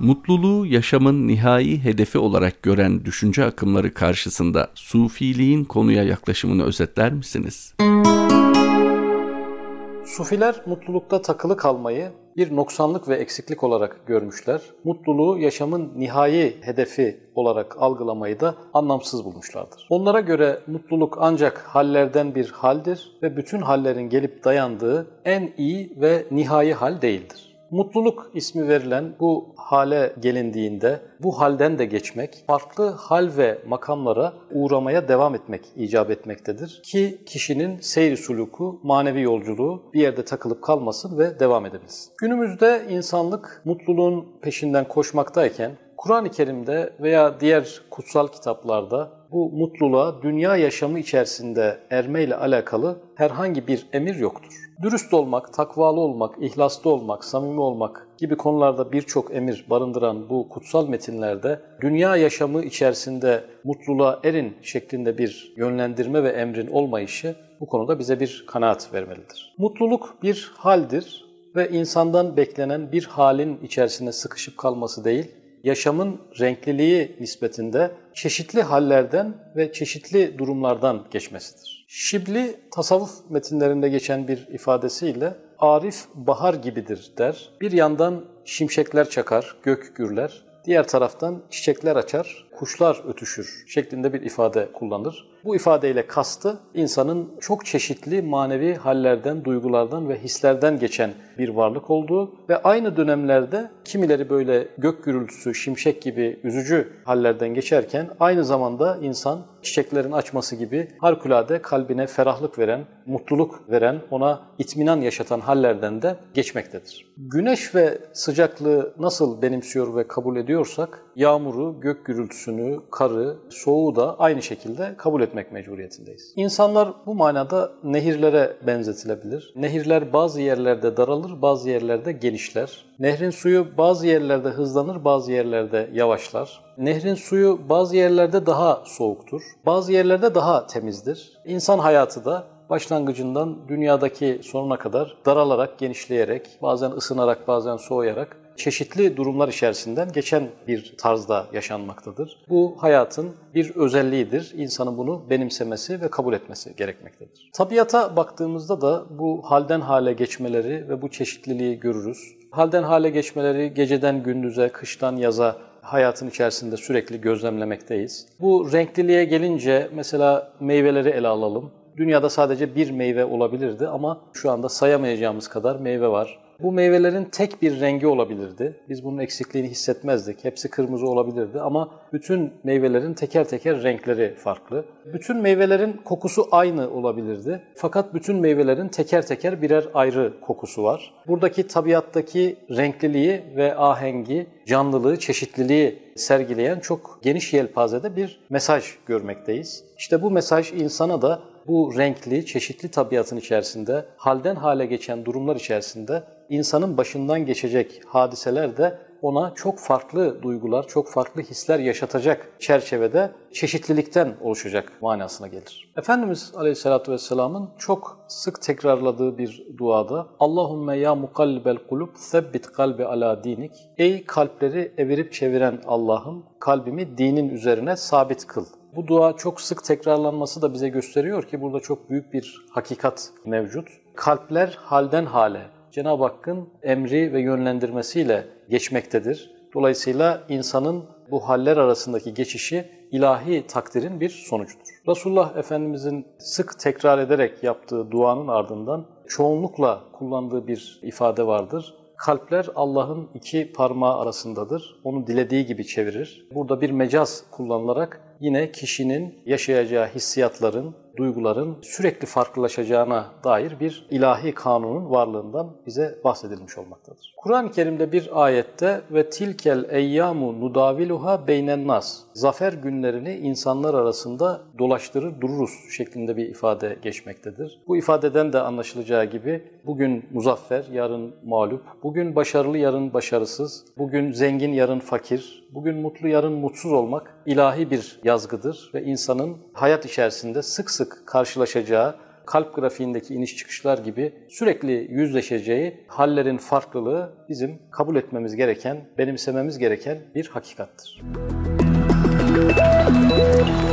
Mutluluğu yaşamın nihai hedefi olarak gören düşünce akımları karşısında sufiliğin konuya yaklaşımını özetler misiniz? Sufiler mutlulukta takılı kalmayı bir noksanlık ve eksiklik olarak görmüşler. Mutluluğu yaşamın nihai hedefi olarak algılamayı da anlamsız bulmuşlardır. Onlara göre mutluluk ancak hallerden bir haldir ve bütün hallerin gelip dayandığı en iyi ve nihai hal değildir. Mutluluk ismi verilen bu hale gelindiğinde bu halden de geçmek, farklı hal ve makamlara uğramaya devam etmek icap etmektedir. Ki kişinin seyri suluku, manevi yolculuğu bir yerde takılıp kalmasın ve devam edebilsin. Günümüzde insanlık mutluluğun peşinden koşmaktayken Kur'an-ı Kerim'de veya diğer kutsal kitaplarda bu mutluluğa dünya yaşamı içerisinde ermeyle alakalı herhangi bir emir yoktur. Dürüst olmak, takvalı olmak, ihlaslı olmak, samimi olmak gibi konularda birçok emir barındıran bu kutsal metinlerde dünya yaşamı içerisinde mutluluğa erin şeklinde bir yönlendirme ve emrin olmayışı bu konuda bize bir kanaat vermelidir. Mutluluk bir haldir ve insandan beklenen bir halin içerisinde sıkışıp kalması değil, yaşamın renkliliği nispetinde çeşitli hallerden ve çeşitli durumlardan geçmesidir. Şibli tasavvuf metinlerinde geçen bir ifadesiyle Arif bahar gibidir der. Bir yandan şimşekler çakar, gök gürler. Diğer taraftan çiçekler açar, kuşlar ötüşür şeklinde bir ifade kullanır. Bu ifadeyle kastı insanın çok çeşitli manevi hallerden, duygulardan ve hislerden geçen bir varlık olduğu ve aynı dönemlerde kimileri böyle gök gürültüsü, şimşek gibi üzücü hallerden geçerken aynı zamanda insan çiçeklerin açması gibi harikulade kalbine ferahlık veren, mutluluk veren, ona itminan yaşatan hallerden de geçmektedir. Güneş ve sıcaklığı nasıl benimsiyor ve kabul ediyorsak, yağmuru, gök gürültüsünü, karı, soğuğu da aynı şekilde kabul etmek mecburiyetindeyiz. İnsanlar bu manada nehirlere benzetilebilir. Nehirler bazı yerlerde daralır, bazı yerlerde genişler. Nehrin suyu bazı yerlerde hızlanır, bazı yerlerde yavaşlar. Nehrin suyu bazı yerlerde daha soğuktur, bazı yerlerde daha temizdir. İnsan hayatı da başlangıcından dünyadaki sonuna kadar daralarak, genişleyerek, bazen ısınarak, bazen soğuyarak çeşitli durumlar içerisinden geçen bir tarzda yaşanmaktadır. Bu hayatın bir özelliğidir. İnsanın bunu benimsemesi ve kabul etmesi gerekmektedir. Tabiata baktığımızda da bu halden hale geçmeleri ve bu çeşitliliği görürüz. Halden hale geçmeleri geceden gündüze, kıştan yaza hayatın içerisinde sürekli gözlemlemekteyiz. Bu renkliliğe gelince mesela meyveleri ele alalım. Dünyada sadece bir meyve olabilirdi ama şu anda sayamayacağımız kadar meyve var. Bu meyvelerin tek bir rengi olabilirdi. Biz bunun eksikliğini hissetmezdik. Hepsi kırmızı olabilirdi ama bütün meyvelerin teker teker renkleri farklı. Bütün meyvelerin kokusu aynı olabilirdi. Fakat bütün meyvelerin teker teker birer ayrı kokusu var. Buradaki tabiattaki renkliliği ve ahengi, canlılığı, çeşitliliği sergileyen çok geniş yelpazede bir mesaj görmekteyiz. İşte bu mesaj insana da bu renkli, çeşitli tabiatın içerisinde, halden hale geçen durumlar içerisinde insanın başından geçecek hadiseler de ona çok farklı duygular, çok farklı hisler yaşatacak çerçevede çeşitlilikten oluşacak manasına gelir. Efendimiz Aleyhisselatü Vesselam'ın çok sık tekrarladığı bir duada Allahümme ya mukallibel kulub sebbit kalbi ala dinik Ey kalpleri evirip çeviren Allah'ım kalbimi dinin üzerine sabit kıl. Bu dua çok sık tekrarlanması da bize gösteriyor ki burada çok büyük bir hakikat mevcut. Kalpler halden hale, Cenab-ı Hakk'ın emri ve yönlendirmesiyle geçmektedir. Dolayısıyla insanın bu haller arasındaki geçişi ilahi takdirin bir sonucudur. Resulullah Efendimizin sık tekrar ederek yaptığı duanın ardından çoğunlukla kullandığı bir ifade vardır. Kalpler Allah'ın iki parmağı arasındadır. Onu dilediği gibi çevirir. Burada bir mecaz kullanılarak yine kişinin yaşayacağı hissiyatların, duyguların sürekli farklılaşacağına dair bir ilahi kanunun varlığından bize bahsedilmiş olmaktadır. Kur'an-ı Kerim'de bir ayette ve tilkel eyyamu nudaviluha beynen nas zafer günlerini insanlar arasında dolaştırır dururuz şeklinde bir ifade geçmektedir. Bu ifadeden de anlaşılacağı gibi bugün muzaffer, yarın mağlup, bugün başarılı, yarın başarısız, bugün zengin, yarın fakir, Bugün mutlu, yarın mutsuz olmak ilahi bir yazgıdır ve insanın hayat içerisinde sık sık karşılaşacağı, kalp grafiğindeki iniş çıkışlar gibi sürekli yüzleşeceği hallerin farklılığı bizim kabul etmemiz gereken, benimsememiz gereken bir hakikattır. Müzik